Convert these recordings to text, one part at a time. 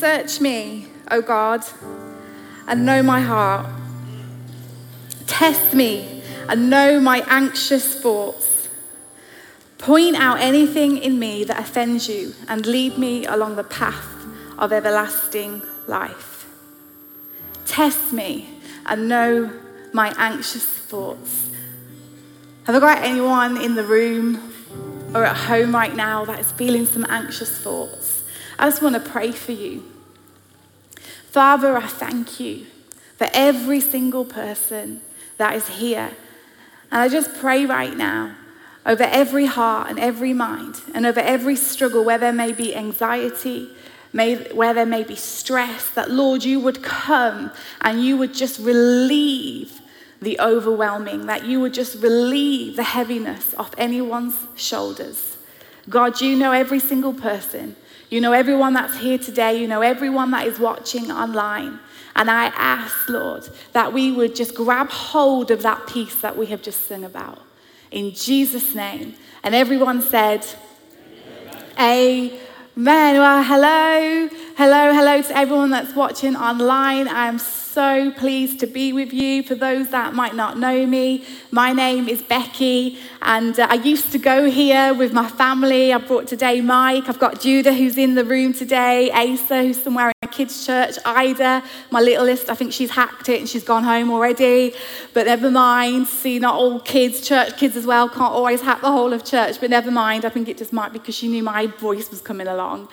Search me, O God, and know my heart. Test me and know my anxious thoughts. Point out anything in me that offends you and lead me along the path of everlasting life. Test me and know my anxious thoughts. Have I got anyone in the room or at home right now that is feeling some anxious thoughts? I just want to pray for you. Father, I thank you for every single person that is here. And I just pray right now over every heart and every mind and over every struggle where there may be anxiety, may, where there may be stress, that Lord, you would come and you would just relieve the overwhelming, that you would just relieve the heaviness off anyone's shoulders. God, you know every single person. You know everyone that's here today. You know everyone that is watching online. And I ask, Lord, that we would just grab hold of that peace that we have just sung about. In Jesus' name. And everyone said, Amen. Amen. Well, hello, hello, hello to everyone that's watching online. I am so pleased to be with you. For those that might not know me, my name is Becky, and uh, I used to go here with my family. I brought today Mike, I've got Judah who's in the room today, Asa who's somewhere in kids' church, Ida, my littlest, I think she's hacked it and she's gone home already, but never mind. See, not all kids, church kids as well, can't always hack the whole of church, but never mind. I think it just might because she knew my voice was coming along.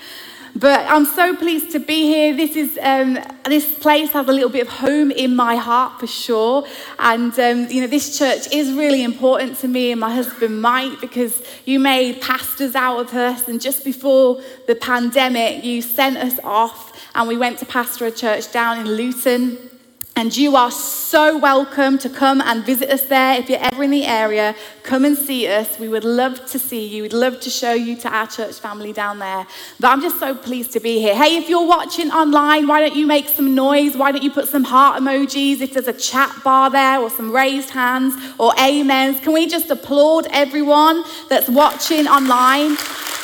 But I'm so pleased to be here. This is um, this place has a little bit of home in my heart for sure, and um, you know this church is really important to me and my husband Mike because you made pastors out of us, and just before the pandemic, you sent us off and we went to pastor a church down in Luton. And you are so welcome to come and visit us there. If you're ever in the area, come and see us. We would love to see you. We'd love to show you to our church family down there. But I'm just so pleased to be here. Hey, if you're watching online, why don't you make some noise? Why don't you put some heart emojis? If there's a chat bar there or some raised hands or amens, can we just applaud everyone that's watching online?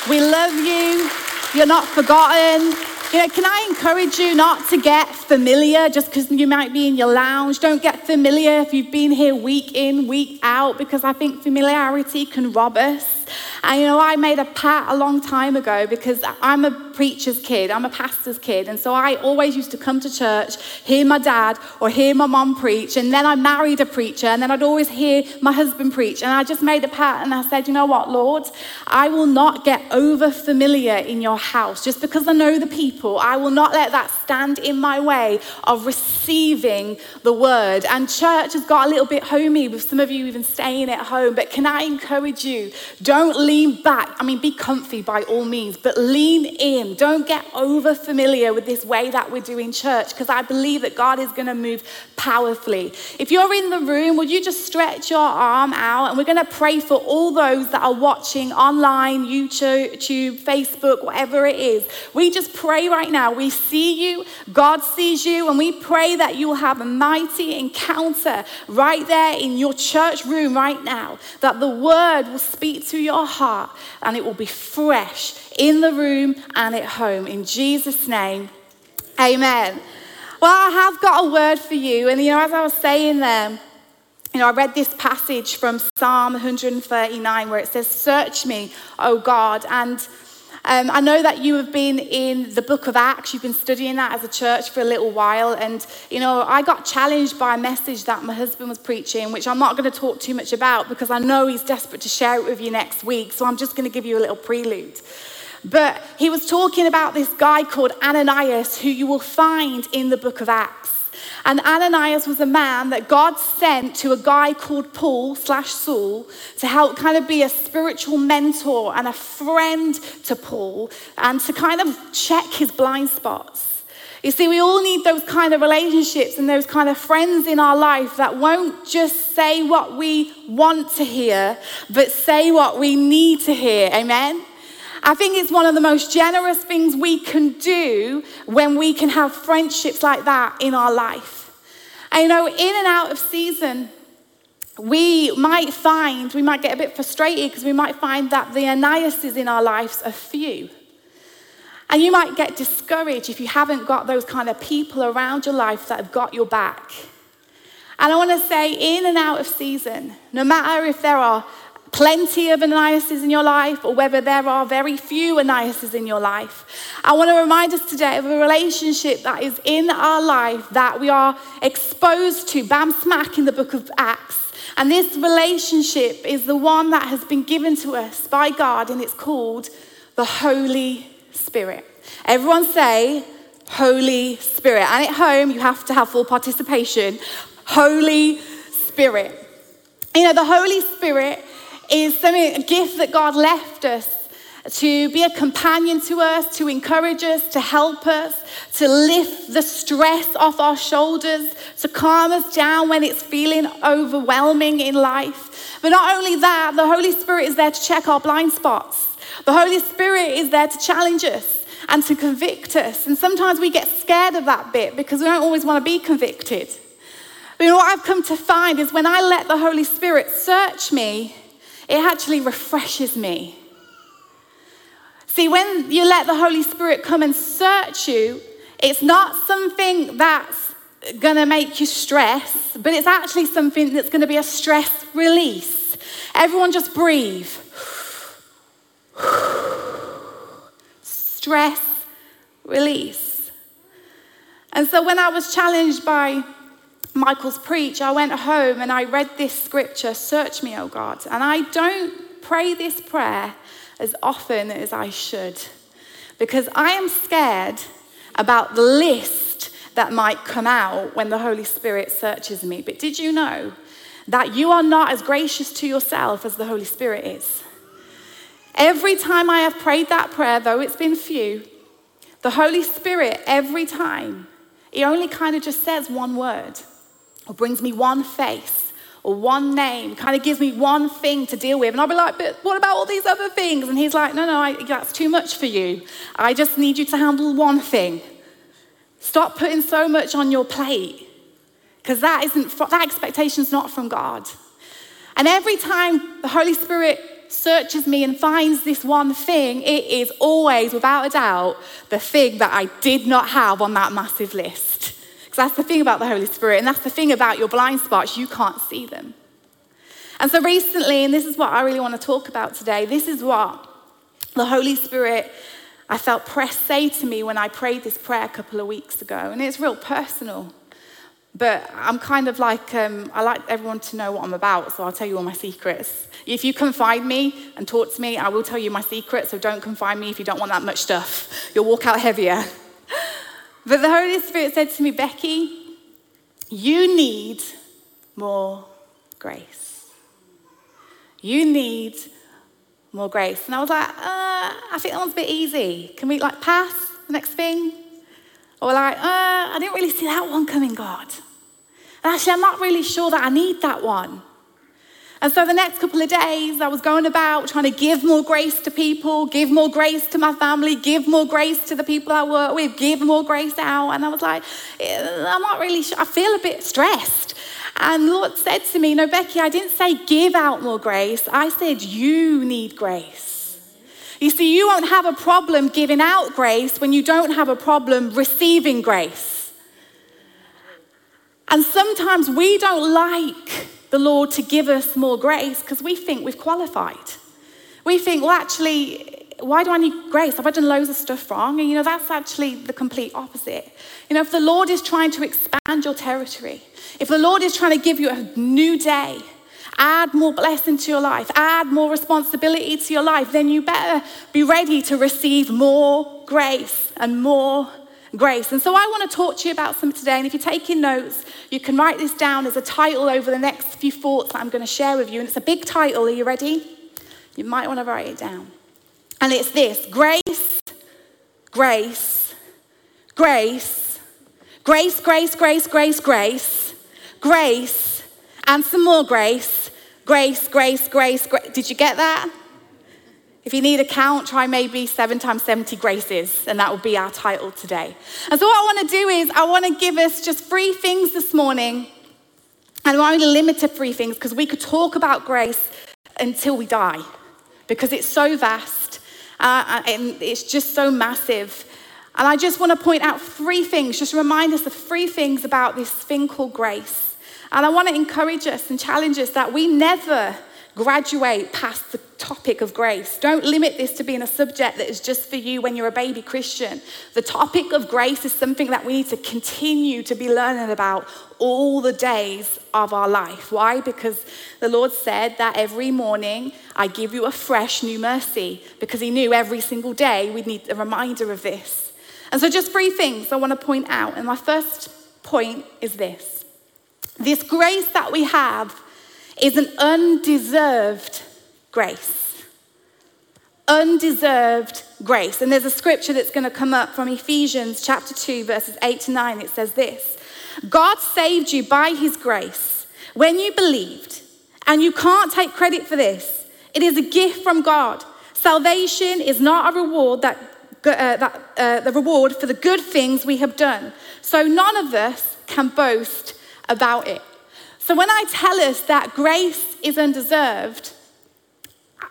We love you. You're not forgotten. You know, can I encourage you not to get familiar just because you might be in your lounge? Don't get familiar if you've been here week in, week out, because I think familiarity can rob us. And you know, I made a pat a long time ago because I'm a preacher's kid, I'm a pastor's kid. And so I always used to come to church, hear my dad or hear my mom preach. And then I married a preacher, and then I'd always hear my husband preach. And I just made a pat and I said, you know what, Lord, I will not get over familiar in your house just because I know the people. I will not let that stand in my way of receiving the word. And church has got a little bit homey with some of you even staying at home. But can I encourage you? Don't lean back. I mean, be comfy by all means, but lean in. Don't get over familiar with this way that we're doing church because I believe that God is going to move powerfully. If you're in the room, would you just stretch your arm out and we're going to pray for all those that are watching online, YouTube, Facebook, whatever it is. We just pray right now. We see you, God sees you, and we pray that you will have a mighty encounter right there in your church room right now, that the word will speak to your heart and it will be fresh in the room and at home. In Jesus' name, amen. Well, I have got a word for you. And, you know, as I was saying there, you know, I read this passage from Psalm 139 where it says, Search me, O God. And um, I know that you have been in the book of Acts, you've been studying that as a church for a little while. And, you know, I got challenged by a message that my husband was preaching, which I'm not going to talk too much about because I know he's desperate to share it with you next week. So I'm just going to give you a little prelude. But he was talking about this guy called Ananias, who you will find in the book of Acts. And Ananias was a man that God sent to a guy called Paul slash Saul to help kind of be a spiritual mentor and a friend to Paul and to kind of check his blind spots. You see, we all need those kind of relationships and those kind of friends in our life that won't just say what we want to hear, but say what we need to hear. Amen? I think it's one of the most generous things we can do when we can have friendships like that in our life. And you know, in and out of season, we might find, we might get a bit frustrated because we might find that the Ananiases in our lives are few. And you might get discouraged if you haven't got those kind of people around your life that have got your back. And I want to say, in and out of season, no matter if there are plenty of Ananiases in your life or whether there are very few Ananiases in your life, I want to remind us today of a relationship that is in our life that we are exposed to, bam smack in the book of Acts. And this relationship is the one that has been given to us by God, and it's called the Holy Spirit. Everyone say, Holy Spirit. And at home, you have to have full participation. Holy Spirit. You know, the Holy Spirit is something, a gift that God left us to be a companion to us, to encourage us, to help us, to lift the stress off our shoulders, to calm us down when it's feeling overwhelming in life. But not only that, the Holy Spirit is there to check our blind spots. The Holy Spirit is there to challenge us and to convict us. And sometimes we get scared of that bit because we don't always want to be convicted. But you know what I've come to find is when I let the Holy Spirit search me, it actually refreshes me. See, when you let the Holy Spirit come and search you, it's not something that's going to make you stress, but it's actually something that's going to be a stress release. Everyone just breathe. stress release. And so when I was challenged by Michael's preach, I went home and I read this scripture, Search me, O God. And I don't pray this prayer as often as I should because I am scared about the list that might come out when the Holy Spirit searches me. But did you know that you are not as gracious to yourself as the Holy Spirit is? Every time I have prayed that prayer, though it's been few, the Holy Spirit, every time, He only kind of just says one word or brings me one face or one name, kind of gives me one thing to deal with. And I'll be like, but what about all these other things? And he's like, no, no, I, that's too much for you. I just need you to handle one thing. Stop putting so much on your plate because that isn't, that expectation's not from God. And every time the Holy Spirit searches me and finds this one thing, it is always, without a doubt, the thing that I did not have on that massive list. That's the thing about the Holy Spirit, and that's the thing about your blind spots, you can't see them. And so recently, and this is what I really want to talk about today, this is what the Holy Spirit, I felt pressed say to me when I prayed this prayer a couple of weeks ago, and it's real personal. But I'm kind of like, um, I like everyone to know what I'm about, so I'll tell you all my secrets. If you confide me and talk to me, I will tell you my secrets, so don't confide me if you don't want that much stuff. You'll walk out heavier. But the Holy Spirit said to me, Becky, you need more grace. You need more grace. And I was like, uh, I think that one's a bit easy. Can we like pass the next thing? Or like, uh, I didn't really see that one coming, God. And actually, I'm not really sure that I need that one. And so the next couple of days, I was going about trying to give more grace to people, give more grace to my family, give more grace to the people I work with, give more grace out. And I was like, eh, I'm not really sure. I feel a bit stressed. And Lord said to me, No, Becky, I didn't say give out more grace. I said you need grace. You see, you won't have a problem giving out grace when you don't have a problem receiving grace. And sometimes we don't like the Lord to give us more grace because we think we've qualified. We think, well, actually, why do I need grace? Have I done loads of stuff wrong? And you know, that's actually the complete opposite. You know, if the Lord is trying to expand your territory, if the Lord is trying to give you a new day, add more blessing to your life, add more responsibility to your life, then you better be ready to receive more grace and more grace. And so I want to talk to you about something today. And if you're taking notes, you can write this down as a title over the next few thoughts that I'm going to share with you. And it's a big title. Are you ready? You might want to write it down. And it's this grace, grace, grace, grace, grace, grace, grace, grace, grace, and some more grace, grace, grace, grace, grace. Did you get that? If you need a count, try maybe seven times 70 graces, and that will be our title today. And so, what I want to do is, I want to give us just three things this morning, and we're only limited to three things because we could talk about grace until we die because it's so vast uh, and it's just so massive. And I just want to point out three things, just remind us of three things about this thing called grace. And I want to encourage us and challenge us that we never graduate past the topic of grace. Don't limit this to being a subject that is just for you when you're a baby Christian. The topic of grace is something that we need to continue to be learning about all the days of our life. Why? Because the Lord said that every morning I give you a fresh new mercy because He knew every single day we'd need a reminder of this. And so, just three things I want to point out. And my first point is this this grace that we have is an undeserved grace. Undeserved grace. And there's a scripture that's going to come up from Ephesians chapter 2, verses 8 to 9. It says this God saved you by his grace when you believed, and you can't take credit for this. It is a gift from God. Salvation is not a reward that uh, that, uh, the reward for the good things we have done. So none of us can boast about it. So when I tell us that grace is undeserved,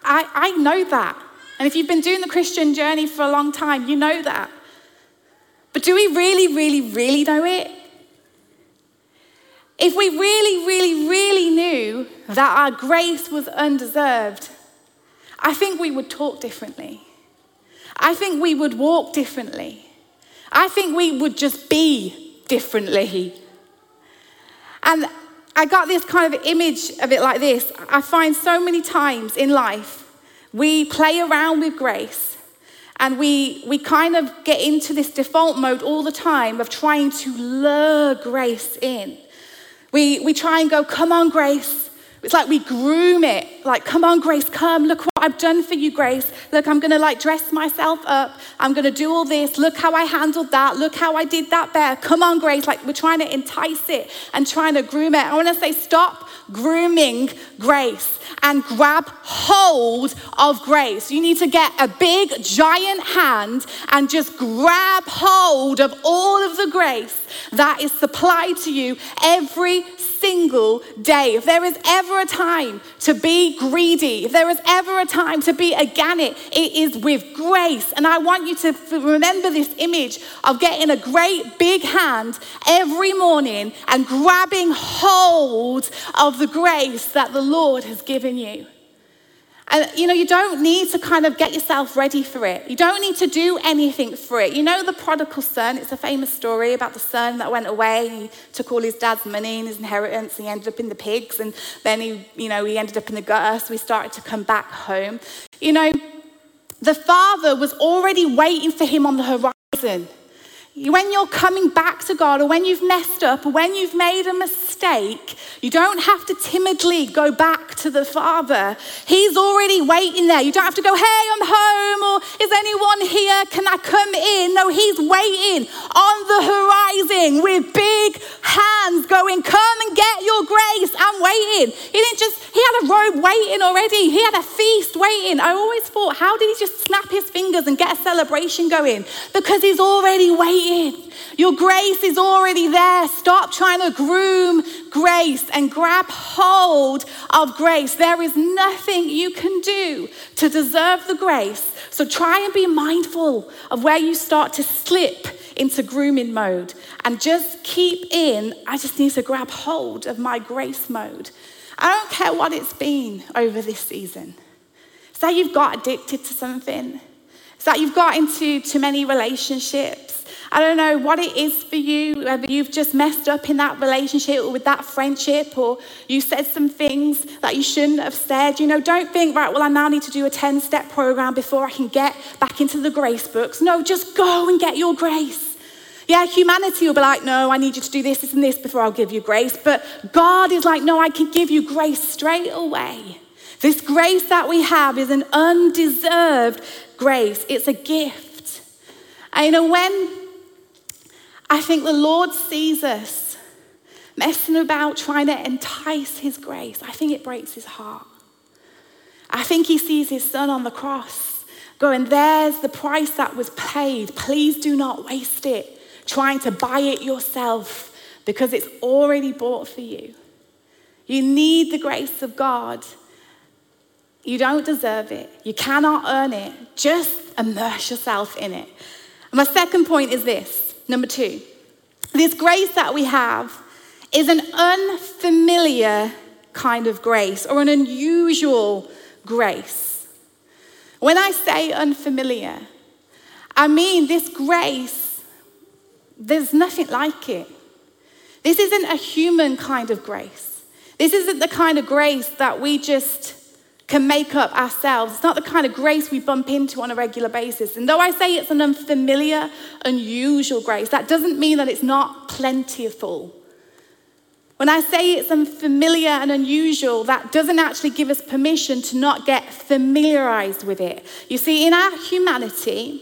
I, I know that. And if you've been doing the Christian journey for a long time, you know that. But do we really, really, really know it? If we really, really, really knew that our grace was undeserved, I think we would talk differently. I think we would walk differently. I think we would just be differently. And I got this kind of image of it like this. I find so many times in life we play around with grace and we, we kind of get into this default mode all the time of trying to lure grace in. We, we try and go, come on, grace. It's like we groom it. Like, come on, Grace, come. Look what I've done for you, Grace. Look, I'm going to like dress myself up. I'm going to do all this. Look how I handled that. Look how I did that better. Come on, Grace. Like, we're trying to entice it and trying to groom it. I want to say, stop grooming grace and grab hold of grace. You need to get a big, giant hand and just grab hold of all of the grace that is supplied to you every single day. If there is ever a time to be greedy, if there is ever a time to be a gannet, it is with grace. And I want you to remember this image of getting a great big hand every morning and grabbing hold of the grace that the Lord has given you. And you know, you don't need to kind of get yourself ready for it. You don't need to do anything for it. You know, the prodigal son, it's a famous story about the son that went away. He took all his dad's money and his inheritance, and he ended up in the pigs, and then he, you know, he ended up in the gutter, so he started to come back home. You know, the father was already waiting for him on the horizon. When you're coming back to God, or when you've messed up, or when you've made a mistake, you don't have to timidly go back to the Father. He's already waiting there. You don't have to go, hey, I'm home, or is anyone here? Can I come in? No, He's waiting on the horizon with big going, come and get your grace. I'm waiting. He didn't just, He had a robe waiting already, He had a feast waiting. I always thought, how did He just snap His fingers and get a celebration going? Because He's already waiting. Your grace is already there. Stop trying to groom grace and grab hold of grace. There is nothing you can do to deserve the grace. So try and be mindful of where you start to slip into grooming mode and just keep in, I just need to grab hold of my grace mode. I don't care what it's been over this season. It's that you've got addicted to something. It's that you've got into too many relationships. I don't know what it is for you, whether you've just messed up in that relationship or with that friendship, or you said some things that you shouldn't have said. You know, don't think, right, well, I now need to do a 10 step program before I can get back into the grace books. No, just go and get your grace. Yeah, humanity will be like, no, I need you to do this, this, and this before I'll give you grace. But God is like, no, I can give you grace straight away. This grace that we have is an undeserved grace, it's a gift. And you know, when I think the Lord sees us messing about trying to entice his grace. I think it breaks his heart. I think he sees his son on the cross going, There's the price that was paid. Please do not waste it trying to buy it yourself because it's already bought for you. You need the grace of God. You don't deserve it. You cannot earn it. Just immerse yourself in it. And my second point is this number two. This grace that we have is an unfamiliar kind of grace or an unusual grace. When I say unfamiliar, I mean this grace, there's nothing like it. This isn't a human kind of grace. This isn't the kind of grace that we just can make up ourselves. It's not the kind of grace we bump into on a regular basis. And though I say it's an unfamiliar, unusual grace, that doesn't mean that it's not plentiful. When I say it's unfamiliar and unusual, that doesn't actually give us permission to not get familiarized with it. You see, in our humanity,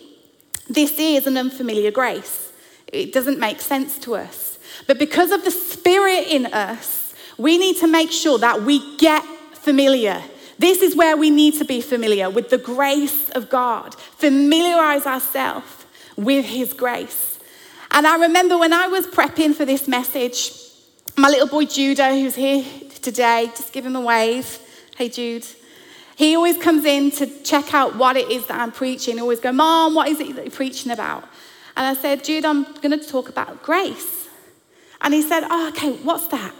this is an unfamiliar grace. It doesn't make sense to us. But because of the Spirit in us, we need to make sure that we get familiar. This is where we need to be familiar with the grace of God, familiarize ourselves with His grace. And I remember when I was prepping for this message, my little boy Judah, who's here today, just give him a wave. Hey, Jude. He always comes in to check out what it is that I'm preaching. He always go, Mom, what is it that you're preaching about? And I said, Jude, I'm going to talk about grace. And he said, Oh, okay, what's that?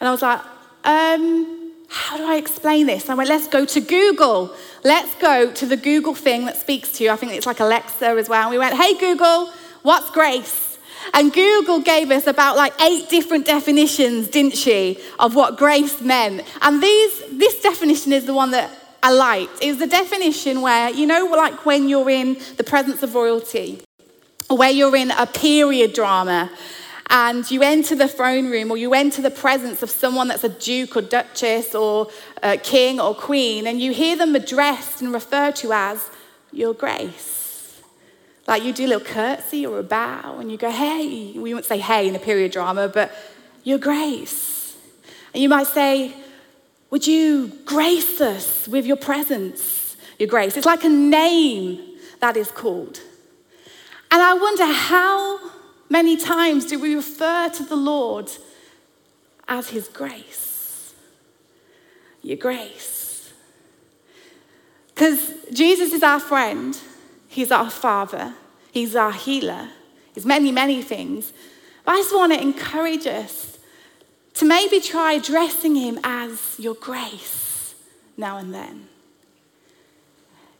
And I was like, um, how do I explain this? I went, let's go to Google. Let's go to the Google thing that speaks to you. I think it's like Alexa as well. And we went, hey, Google, what's grace? And Google gave us about like eight different definitions, didn't she, of what grace meant. And these, this definition is the one that I liked. It was the definition where, you know, like when you're in the presence of royalty, or where you're in a period drama, and you enter the throne room or you enter the presence of someone that's a duke or duchess or king or queen, and you hear them addressed and referred to as your grace. Like you do a little curtsy or a bow and you go, hey. We wouldn't say hey in a period drama, but your grace. And you might say, would you grace us with your presence, your grace? It's like a name that is called. And I wonder how many times do we refer to the Lord as his grace? Your grace. Because Jesus is our friend. He's our Father, He's our healer, He's many, many things. But I just want to encourage us to maybe try addressing Him as your grace now and then.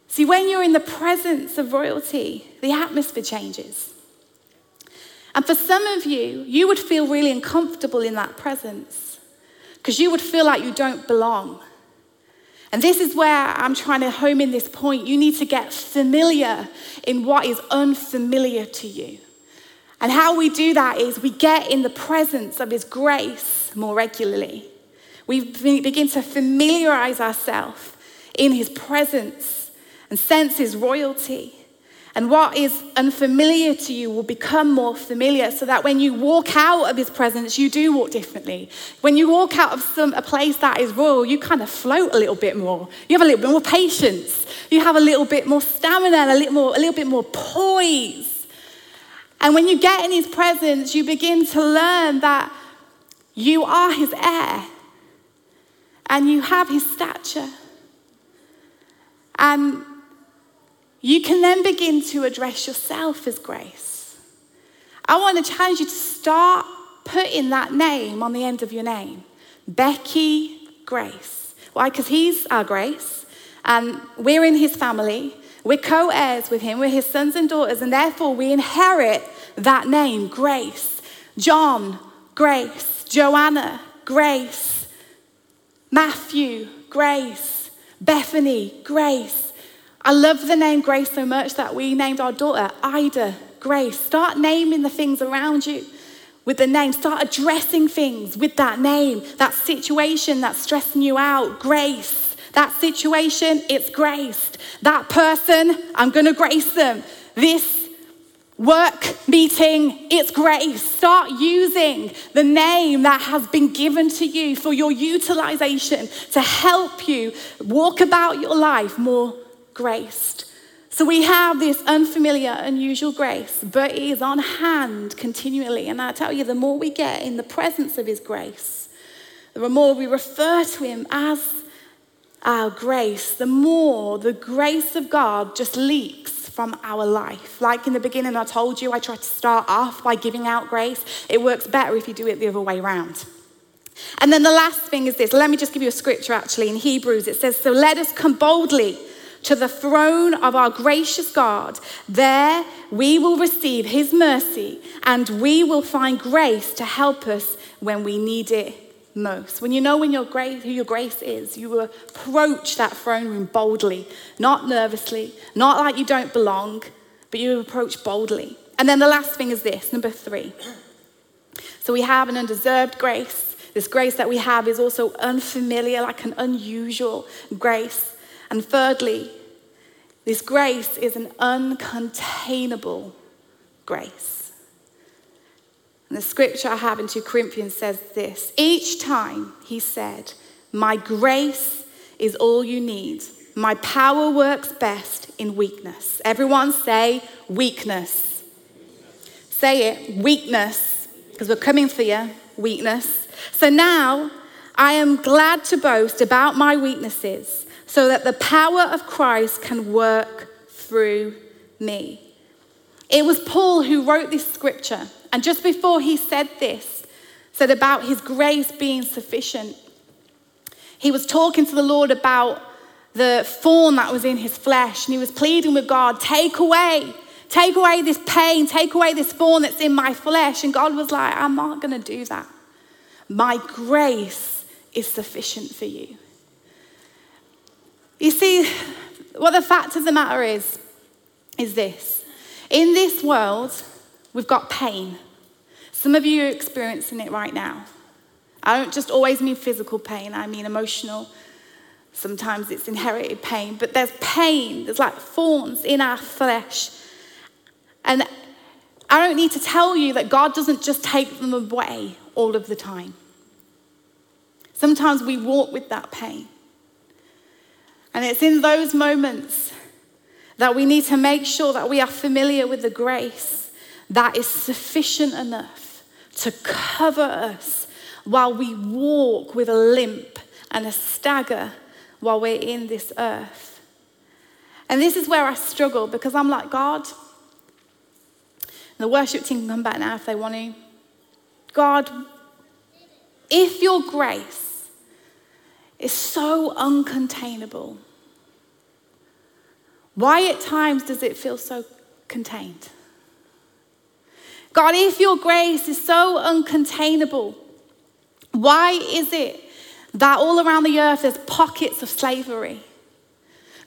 See, when you're in the presence of royalty, the atmosphere changes. And for some of you, you would feel really uncomfortable in that presence because you would feel like you don't belong. And this is where I'm trying to home in this point. You need to get familiar in what is unfamiliar to you. And how we do that is we get in the presence of His grace more regularly. We begin to familiarize ourselves in His presence and sense His royalty. And what is unfamiliar to you will become more familiar so that when you walk out of his presence, you do walk differently. When you walk out of some, a place that is royal, you kind of float a little bit more. You have a little bit more patience. You have a little bit more stamina a little, more, a little bit more poise. And when you get in his presence, you begin to learn that you are his heir and you have his stature. And you can then begin to address yourself as grace. I want to challenge you to start putting that name on the end of your name Becky Grace. Why? Because he's our grace, and we're in his family. We're co heirs with him, we're his sons and daughters, and therefore we inherit that name, Grace. John, Grace. Joanna, Grace. Matthew, Grace. Bethany, Grace. I love the name Grace so much that we named our daughter Ida Grace. Start naming the things around you with the name. Start addressing things with that name, that situation that's stressing you out. Grace. That situation, it's graced. That person, I'm going to grace them. This work meeting, it's grace. Start using the name that has been given to you for your utilization to help you walk about your life more graced. So we have this unfamiliar, unusual grace, but it is on hand continually. And I tell you, the more we get in the presence of His grace, the more we refer to Him as our grace, the more the grace of God just leaks from our life. Like in the beginning, I told you, I tried to start off by giving out grace. It works better if you do it the other way around. And then the last thing is this. Let me just give you a scripture actually in Hebrews. It says, So let us come boldly to the throne of our gracious God. There we will receive his mercy and we will find grace to help us when we need it most. When you know when your grace, who your grace is, you approach that throne room boldly, not nervously, not like you don't belong, but you approach boldly. And then the last thing is this, number three. So we have an undeserved grace. This grace that we have is also unfamiliar, like an unusual grace. And thirdly, this grace is an uncontainable grace. And the scripture I have in 2 Corinthians says this Each time he said, My grace is all you need. My power works best in weakness. Everyone say weakness. Say it, weakness, because we're coming for you, weakness. So now I am glad to boast about my weaknesses so that the power of Christ can work through me. It was Paul who wrote this scripture. And just before he said this, said about his grace being sufficient, he was talking to the Lord about the thorn that was in his flesh. And he was pleading with God, take away, take away this pain, take away this thorn that's in my flesh. And God was like, I'm not going to do that. My grace is sufficient for you. You see, what the fact of the matter is, is this. In this world, we've got pain. Some of you are experiencing it right now. I don't just always mean physical pain, I mean emotional. Sometimes it's inherited pain, but there's pain, there's like thorns in our flesh. And I don't need to tell you that God doesn't just take them away all of the time. Sometimes we walk with that pain. And it's in those moments that we need to make sure that we are familiar with the grace that is sufficient enough to cover us while we walk with a limp and a stagger while we're in this earth. And this is where I struggle because I'm like, God, the worship team can come back now if they want to. God, if your grace is so uncontainable. Why at times does it feel so contained? God, if your grace is so uncontainable, why is it that all around the earth there's pockets of slavery?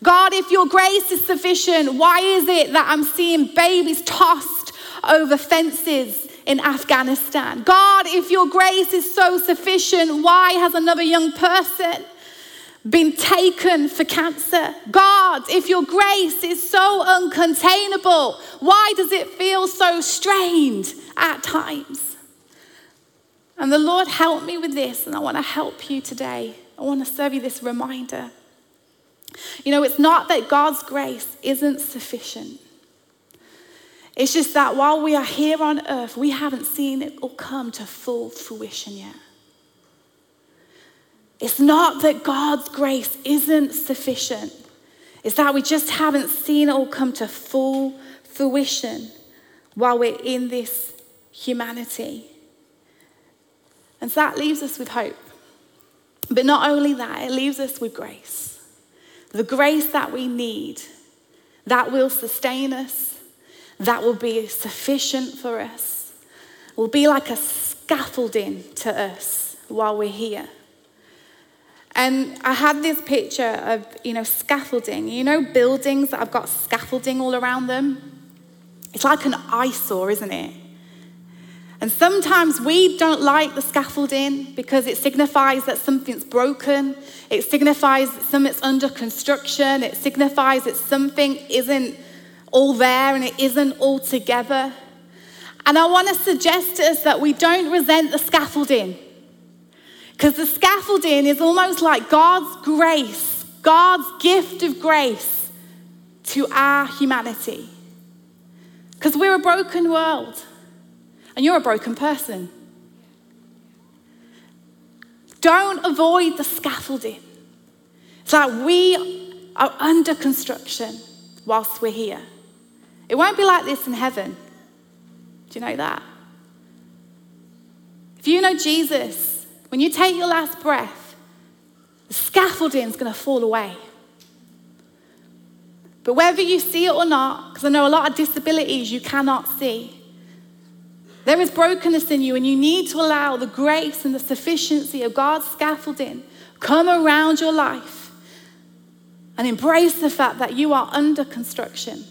God, if your grace is sufficient, why is it that I'm seeing babies tossed over fences in Afghanistan. God, if your grace is so sufficient, why has another young person been taken for cancer? God, if your grace is so uncontainable, why does it feel so strained at times? And the Lord helped me with this, and I want to help you today. I want to serve you this reminder. You know, it's not that God's grace isn't sufficient. It's just that while we are here on earth, we haven't seen it all come to full fruition yet. It's not that God's grace isn't sufficient, it's that we just haven't seen it all come to full fruition while we're in this humanity. And so that leaves us with hope. But not only that, it leaves us with grace. The grace that we need that will sustain us, that will be sufficient for us, will be like a scaffolding to us while we're here. And I had this picture of, you know, scaffolding. You know, buildings that have got scaffolding all around them? It's like an eyesore, isn't it? And sometimes we don't like the scaffolding because it signifies that something's broken. It signifies that something's under construction. It signifies that something isn't all there and it isn't all together. And I want to suggest to us that we don't resent the scaffolding. Because the scaffolding is almost like God's grace, God's gift of grace to our humanity. Because we're a broken world, and you're a broken person. Don't avoid the scaffolding. It's like we are under construction whilst we're here. It won't be like this in heaven. Do you know that? If you know Jesus, when you take your last breath, the scaffolding is going to fall away. But whether you see it or not, because I know a lot of disabilities you cannot see, there is brokenness in you, and you need to allow the grace and the sufficiency of God's scaffolding come around your life and embrace the fact that you are under construction.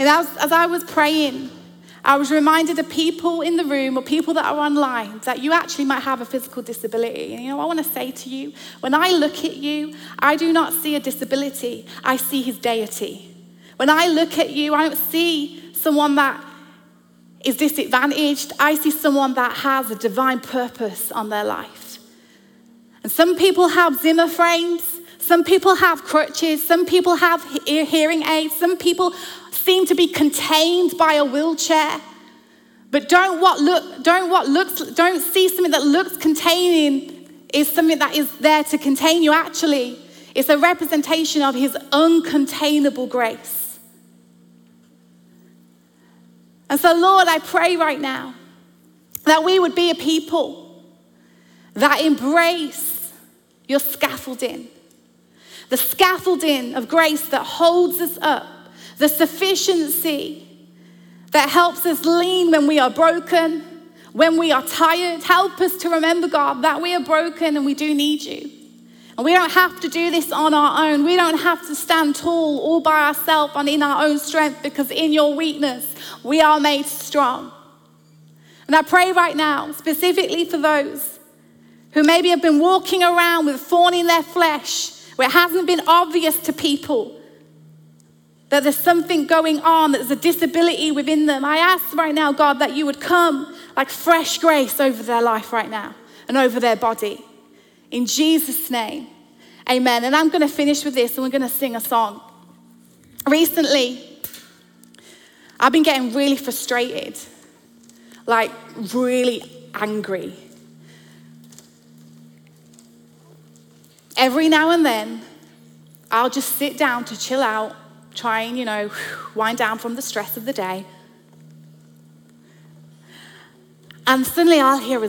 And as, as I was praying, I was reminded of people in the room or people that are online that you actually might have a physical disability. And you know, I want to say to you, when I look at you, I do not see a disability, I see his deity. When I look at you, I don't see someone that is disadvantaged, I see someone that has a divine purpose on their life. And some people have Zimmer frames, some people have crutches, some people have hearing aids, some people seem to be contained by a wheelchair. But don't what look, don't what looks, don't see something that looks containing is something that is there to contain you. Actually, it's a representation of his uncontainable grace. And so, Lord, I pray right now that we would be a people that embrace your scaffolding, the scaffolding of grace that holds us up the sufficiency that helps us lean when we are broken, when we are tired. Help us to remember, God, that we are broken and we do need you. And we don't have to do this on our own. We don't have to stand tall all by ourselves and in our own strength because in your weakness, we are made strong. And I pray right now, specifically for those who maybe have been walking around with thorn in their flesh, where it hasn't been obvious to people that there's something going on, that there's a disability within them. I ask right now, God, that you would come like fresh grace over their life right now and over their body. In Jesus' name, amen. And I'm going to finish with this and we're going to sing a song. Recently, I've been getting really frustrated, like really angry. Every now and then, I'll just sit down to chill out try and, you know, wind down from the stress of the day. And suddenly I'll hear a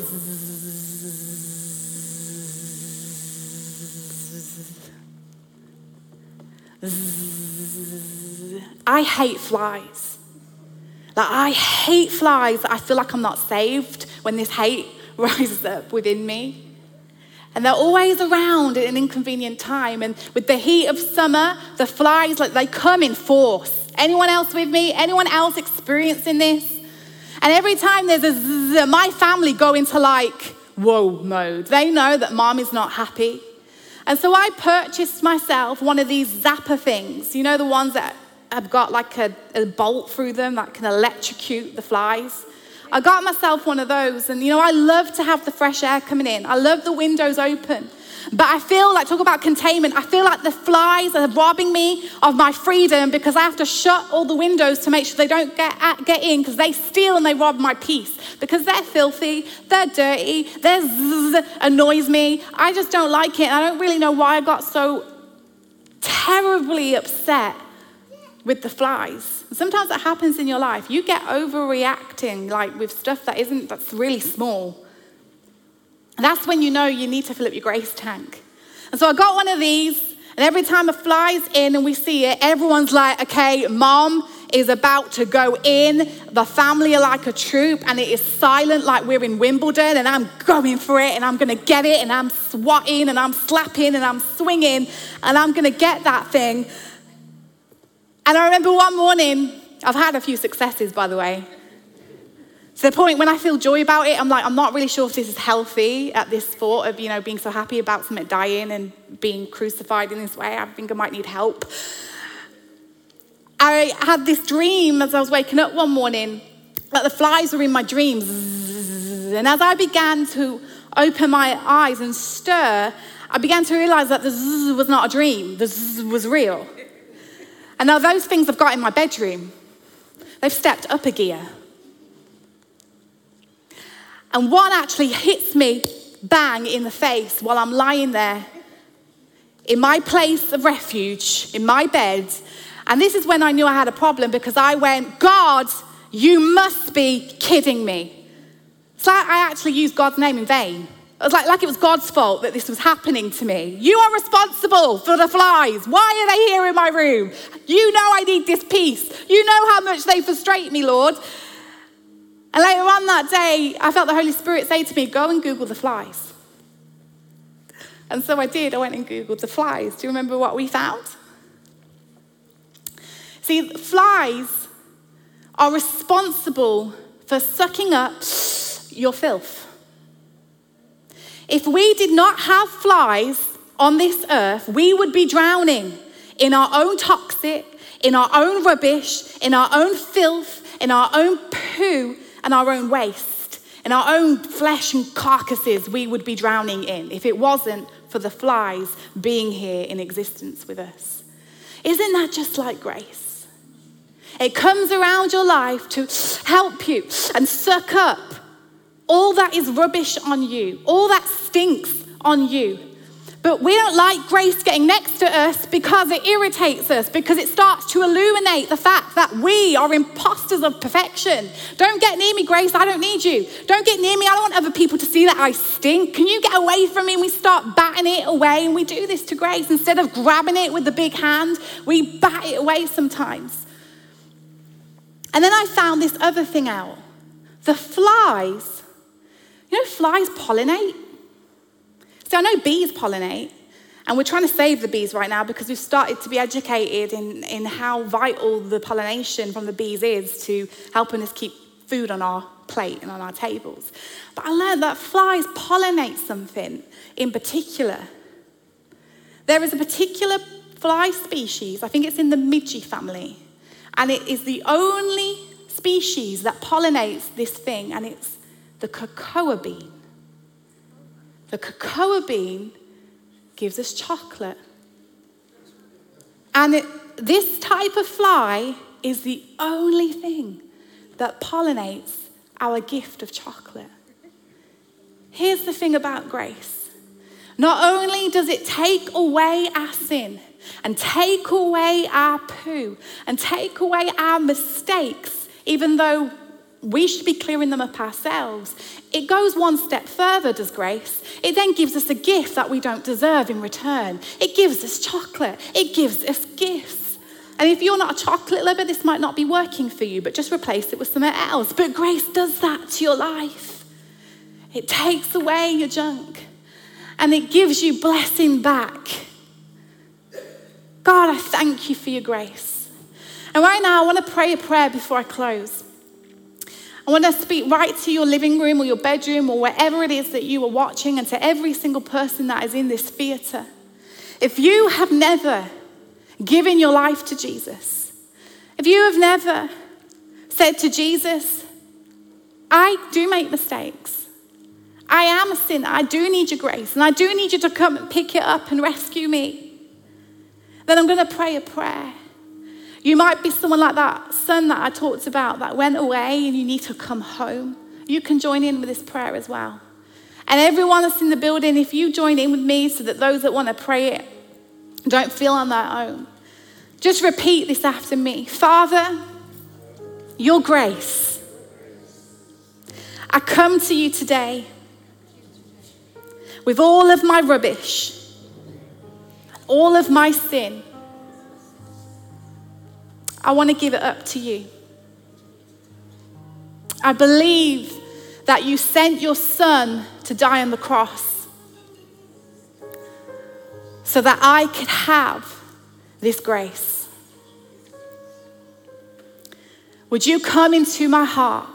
hate flies. Like, I hate flies. I feel like I'm not saved when this hate rises up within me. And they're always around at an inconvenient time. And with the heat of summer, the flies, like they come in force. Anyone else with me? Anyone else experiencing this? And every time there's a zzz, my family go into like, whoa mode. They know that mom is not happy. And so I purchased myself one of these zapper things. You know, the ones that have got like a, a bolt through them that can electrocute the flies. I got myself one of those, and you know, I love to have the fresh air coming in. I love the windows open. But I feel like, talk about containment, I feel like the flies are robbing me of my freedom because I have to shut all the windows to make sure they don't get, at, get in because they steal and they rob my peace. Because they're filthy, they're dirty, their zzz annoys me. I just don't like it. I don't really know why I got so terribly upset with the flies. Sometimes that happens in your life. You get overreacting, like with stuff that isn't, that's really small. And that's when you know you need to fill up your grace tank. And so I got one of these, and every time it flies in and we see it, everyone's like, okay, mom is about to go in. The family are like a troop, and it is silent like we're in Wimbledon, and I'm going for it, and I'm gonna get it, and I'm swatting, and I'm slapping, and I'm swinging, and I'm gonna get that thing. And I remember one morning, I've had a few successes, by the way. To the point when I feel joy about it, I'm like, I'm not really sure if this is healthy at this thought of, you know, being so happy about something dying and being crucified in this way. I think I might need help. I had this dream as I was waking up one morning that the flies were in my dreams. And as I began to open my eyes and stir, I began to realize that the zzz was not a dream, the zzz was real. And now those things I've got in my bedroom, they've stepped up a gear. And one actually hits me bang in the face while I'm lying there in my place of refuge, in my bed. And this is when I knew I had a problem because I went, God, you must be kidding me. So I actually used God's name in vain. It was like, like it was God's fault that this was happening to me. You are responsible for the flies. Why are they here in my room? You know I need this peace. You know how much they frustrate me, Lord. And later on that day, I felt the Holy Spirit say to me, Go and Google the flies. And so I did. I went and Googled the flies. Do you remember what we found? See, flies are responsible for sucking up your filth. If we did not have flies on this earth, we would be drowning in our own toxic, in our own rubbish, in our own filth, in our own poo, and our own waste, in our own flesh and carcasses, we would be drowning in if it wasn't for the flies being here in existence with us. Isn't that just like grace? It comes around your life to help you and suck up all that is rubbish on you, all that stinks on you. But we don't like grace getting next to us because it irritates us, because it starts to illuminate the fact that we are imposters of perfection. Don't get near me, grace. I don't need you. Don't get near me. I don't want other people to see that I stink. Can you get away from me? And we start batting it away. And we do this to grace. Instead of grabbing it with the big hand, we bat it away sometimes. And then I found this other thing out the flies you know, flies pollinate. So I know bees pollinate, and we're trying to save the bees right now because we've started to be educated in, in how vital the pollination from the bees is to helping us keep food on our plate and on our tables. But I learned that flies pollinate something in particular. There is a particular fly species, I think it's in the Midgey family, and it is the only species that pollinates this thing, and it's the cocoa bean. The cocoa bean gives us chocolate. And it, this type of fly is the only thing that pollinates our gift of chocolate. Here's the thing about grace not only does it take away our sin and take away our poo and take away our mistakes, even though we should be clearing them up ourselves. It goes one step further, does grace. It then gives us a gift that we don't deserve in return. It gives us chocolate, it gives us gifts. And if you're not a chocolate lover, this might not be working for you, but just replace it with something else. But grace does that to your life. It takes away your junk and it gives you blessing back. God, I thank you for your grace. And right now, I want to pray a prayer before I close. I want to speak right to your living room or your bedroom or wherever it is that you are watching and to every single person that is in this theatre. If you have never given your life to Jesus, if you have never said to Jesus, I do make mistakes. I am a sinner. I do need your grace. And I do need you to come and pick it up and rescue me. Then I'm going to pray a prayer. You might be someone like that son that I talked about that went away and you need to come home. You can join in with this prayer as well. And everyone that's in the building, if you join in with me so that those that want to pray it don't feel on their own, just repeat this after me Father, your grace. I come to you today with all of my rubbish, all of my sin. I want to give it up to you. I believe that you sent your son to die on the cross so that I could have this grace. Would you come into my heart?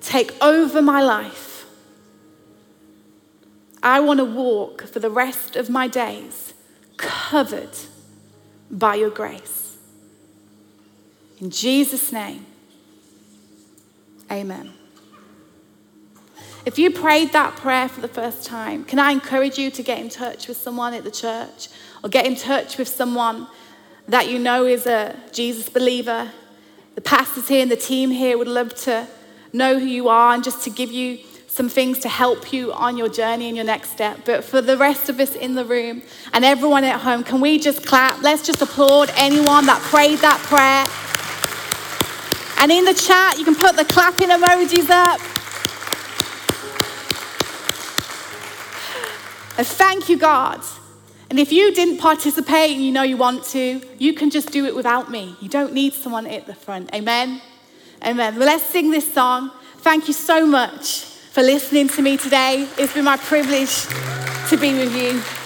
Take over my life. I want to walk for the rest of my days covered by your grace. In Jesus' name, amen. If you prayed that prayer for the first time, can I encourage you to get in touch with someone at the church or get in touch with someone that you know is a Jesus believer? The pastors here and the team here would love to know who you are and just to give you some things to help you on your journey and your next step. But for the rest of us in the room and everyone at home, can we just clap? Let's just applaud anyone that prayed that prayer. And in the chat, you can put the clapping emojis up. And thank you, God. And if you didn't participate and you know you want to, you can just do it without me. You don't need someone at the front. Amen? Amen. Well, let's sing this song. Thank you so much for listening to me today. It's been my privilege to be with you.